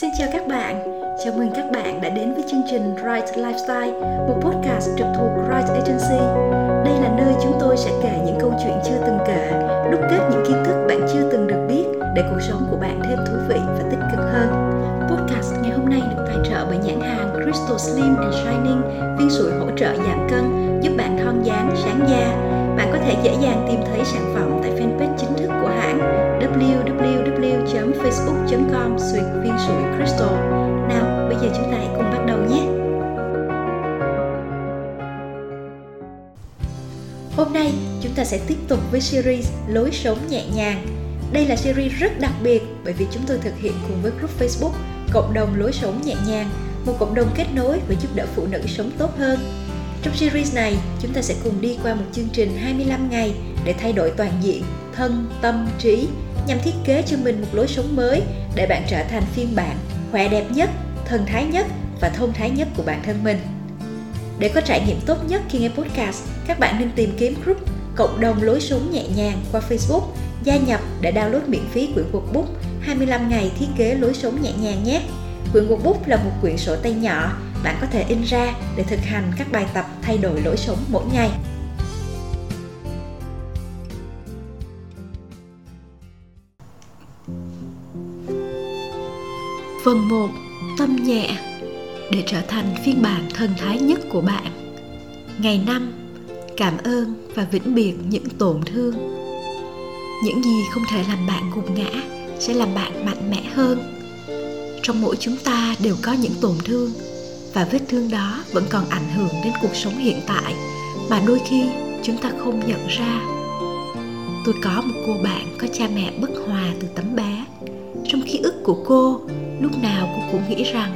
Xin chào các bạn, chào mừng các bạn đã đến với chương trình Right Lifestyle, một podcast trực thuộc Right Agency. Đây là nơi chúng tôi sẽ kể những câu chuyện chưa từng kể, đúc kết những kiến thức bạn chưa từng được biết để cuộc sống của bạn thêm thú vị và tích cực hơn. Podcast ngày hôm nay được tài trợ bởi nhãn hàng Crystal Slim and Shining, viên sủi hỗ trợ giảm cân, giúp bạn thon dáng, sáng da. Bạn có thể dễ dàng tìm thấy sản phẩm Hôm nay chúng ta sẽ tiếp tục với series Lối sống nhẹ nhàng. Đây là series rất đặc biệt bởi vì chúng tôi thực hiện cùng với group Facebook Cộng đồng lối sống nhẹ nhàng, một cộng đồng kết nối và giúp đỡ phụ nữ sống tốt hơn. Trong series này, chúng ta sẽ cùng đi qua một chương trình 25 ngày để thay đổi toàn diện thân, tâm, trí nhằm thiết kế cho mình một lối sống mới để bạn trở thành phiên bản khỏe đẹp nhất, thần thái nhất và thông thái nhất của bản thân mình. Để có trải nghiệm tốt nhất khi nghe podcast, các bạn nên tìm kiếm group Cộng đồng lối sống nhẹ nhàng qua Facebook, gia nhập để download miễn phí quyển workbook 25 ngày thiết kế lối sống nhẹ nhàng nhé. Quyển workbook là một quyển sổ tay nhỏ, bạn có thể in ra để thực hành các bài tập thay đổi lối sống mỗi ngày. Phần 1. Tâm nhẹ để trở thành phiên bản thân thái nhất của bạn. Ngày năm, Cảm ơn và vĩnh biệt những tổn thương. Những gì không thể làm bạn gục ngã sẽ làm bạn mạnh mẽ hơn. Trong mỗi chúng ta đều có những tổn thương và vết thương đó vẫn còn ảnh hưởng đến cuộc sống hiện tại mà đôi khi chúng ta không nhận ra. Tôi có một cô bạn có cha mẹ bất hòa từ tấm bé. Trong ký ức của cô, lúc nào cô cũng nghĩ rằng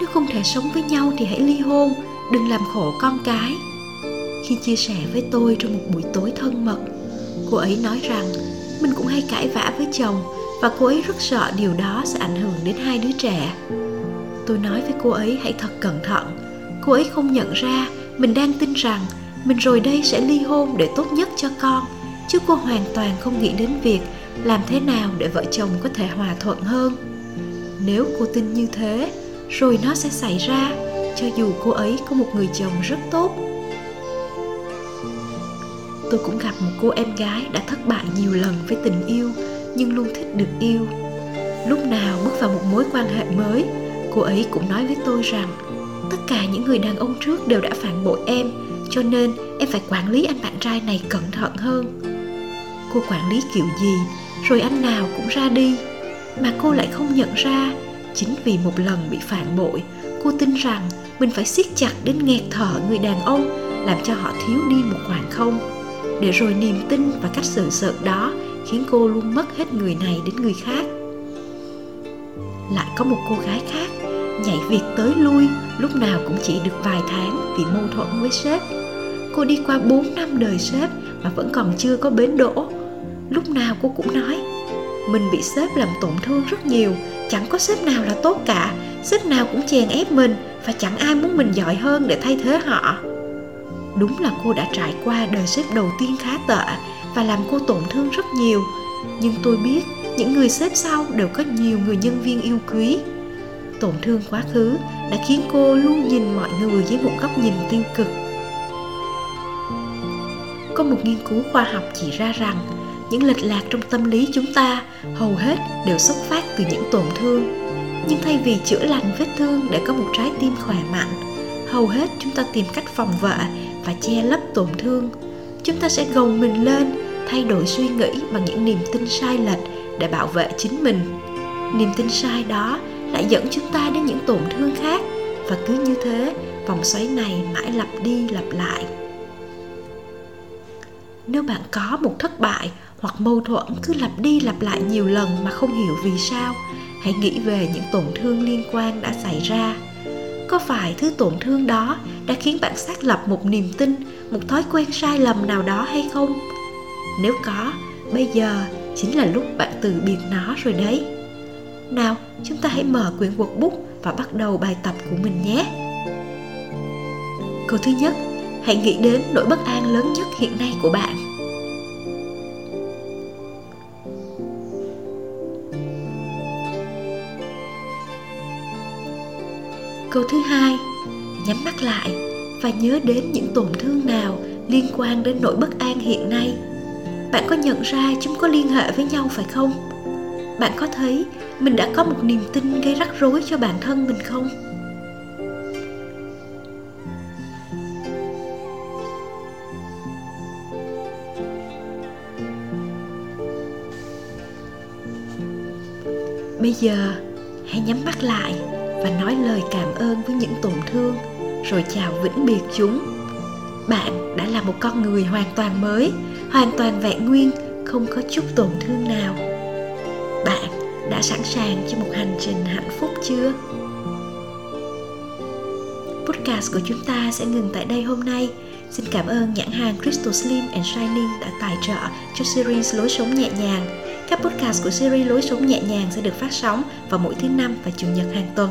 nếu không thể sống với nhau thì hãy ly hôn, đừng làm khổ con cái. Khi chia sẻ với tôi trong một buổi tối thân mật, cô ấy nói rằng mình cũng hay cãi vã với chồng và cô ấy rất sợ điều đó sẽ ảnh hưởng đến hai đứa trẻ. Tôi nói với cô ấy hãy thật cẩn thận. Cô ấy không nhận ra mình đang tin rằng mình rồi đây sẽ ly hôn để tốt nhất cho con, chứ cô hoàn toàn không nghĩ đến việc làm thế nào để vợ chồng có thể hòa thuận hơn. Nếu cô tin như thế rồi nó sẽ xảy ra. Cho dù cô ấy có một người chồng rất tốt, tôi cũng gặp một cô em gái đã thất bại nhiều lần với tình yêu, nhưng luôn thích được yêu. Lúc nào bước vào một mối quan hệ mới, cô ấy cũng nói với tôi rằng, tất cả những người đàn ông trước đều đã phản bội em, cho nên em phải quản lý anh bạn trai này cẩn thận hơn. Cô quản lý kiểu gì, rồi anh nào cũng ra đi, mà cô lại không nhận ra chính vì một lần bị phản bội, cô tin rằng mình phải siết chặt đến nghẹt thở người đàn ông, làm cho họ thiếu đi một khoảng không. Để rồi niềm tin và cách xử sự đó khiến cô luôn mất hết người này đến người khác. Lại có một cô gái khác nhảy việc tới lui, lúc nào cũng chỉ được vài tháng vì mâu thuẫn với sếp. Cô đi qua 4 năm đời sếp mà vẫn còn chưa có bến đỗ. Lúc nào cô cũng nói mình bị sếp làm tổn thương rất nhiều. Chẳng có sếp nào là tốt cả. Sếp nào cũng chèn ép mình và chẳng ai muốn mình giỏi hơn để thay thế họ. Đúng là cô đã trải qua đời sếp đầu tiên khá tệ và làm cô tổn thương rất nhiều. Nhưng tôi biết những người sếp sau đều có nhiều người nhân viên yêu quý. Tổn thương quá khứ đã khiến cô luôn nhìn mọi người với một góc nhìn tiêu cực. Có một nghiên cứu khoa học chỉ ra rằng những lệch lạc trong tâm lý chúng ta hầu hết đều xuất phát từ những tổn thương. Nhưng thay vì chữa lành vết thương để có một trái tim khỏe mạnh, hầu hết chúng ta tìm cách phòng vệ và che lấp tổn thương. Chúng ta sẽ gồng mình lên, thay đổi suy nghĩ bằng những niềm tin sai lệch để bảo vệ chính mình. Niềm tin sai đó lại dẫn chúng ta đến những tổn thương khác và cứ như thế, vòng xoáy này mãi lặp đi lặp lại. Nếu bạn có một thất bại hoặc mâu thuẫn, cứ lặp đi lặp lại nhiều lần mà không hiểu vì sao. Hãy nghĩ về những tổn thương liên quan đã xảy ra. Có phải thứ tổn thương đó đã khiến bạn xác lập một niềm tin, một thói quen sai lầm nào đó hay không? Nếu có, bây giờ chính là lúc bạn từ biệt nó rồi đấy. Nào, chúng ta hãy mở quyển workbook và bắt đầu bài tập của mình nhé. Câu thứ nhất, hãy nghĩ đến nỗi bất an lớn nhất hiện nay của bạn. Câu thứ hai, nhắm mắt lại và nhớ đến những tổn thương nào liên quan đến nỗi bất an hiện nay. Bạn có nhận ra chúng có liên hệ với nhau phải không? Bạn có thấy mình đã có một niềm tin gây rắc rối cho bản thân mình không? Bây giờ, hãy nhắm mắt lại và nói lời cảm ơn với những tổn thương, rồi chào vĩnh biệt chúng bạn đã là một con người hoàn toàn mới, hoàn toàn vẹn nguyên, không có chút tổn thương nào bạn đã sẵn sàng cho một hành trình hạnh phúc chưa podcast của chúng ta sẽ ngừng tại đây hôm nay Xin cảm ơn nhãn hàng Crystal Slim and Shining đã tài trợ cho series Lối sống nhẹ nhàng. Các podcast của series Lối sống nhẹ nhàng sẽ được phát sóng vào mỗi thứ năm và chủ nhật hàng tuần.